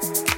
Podcast.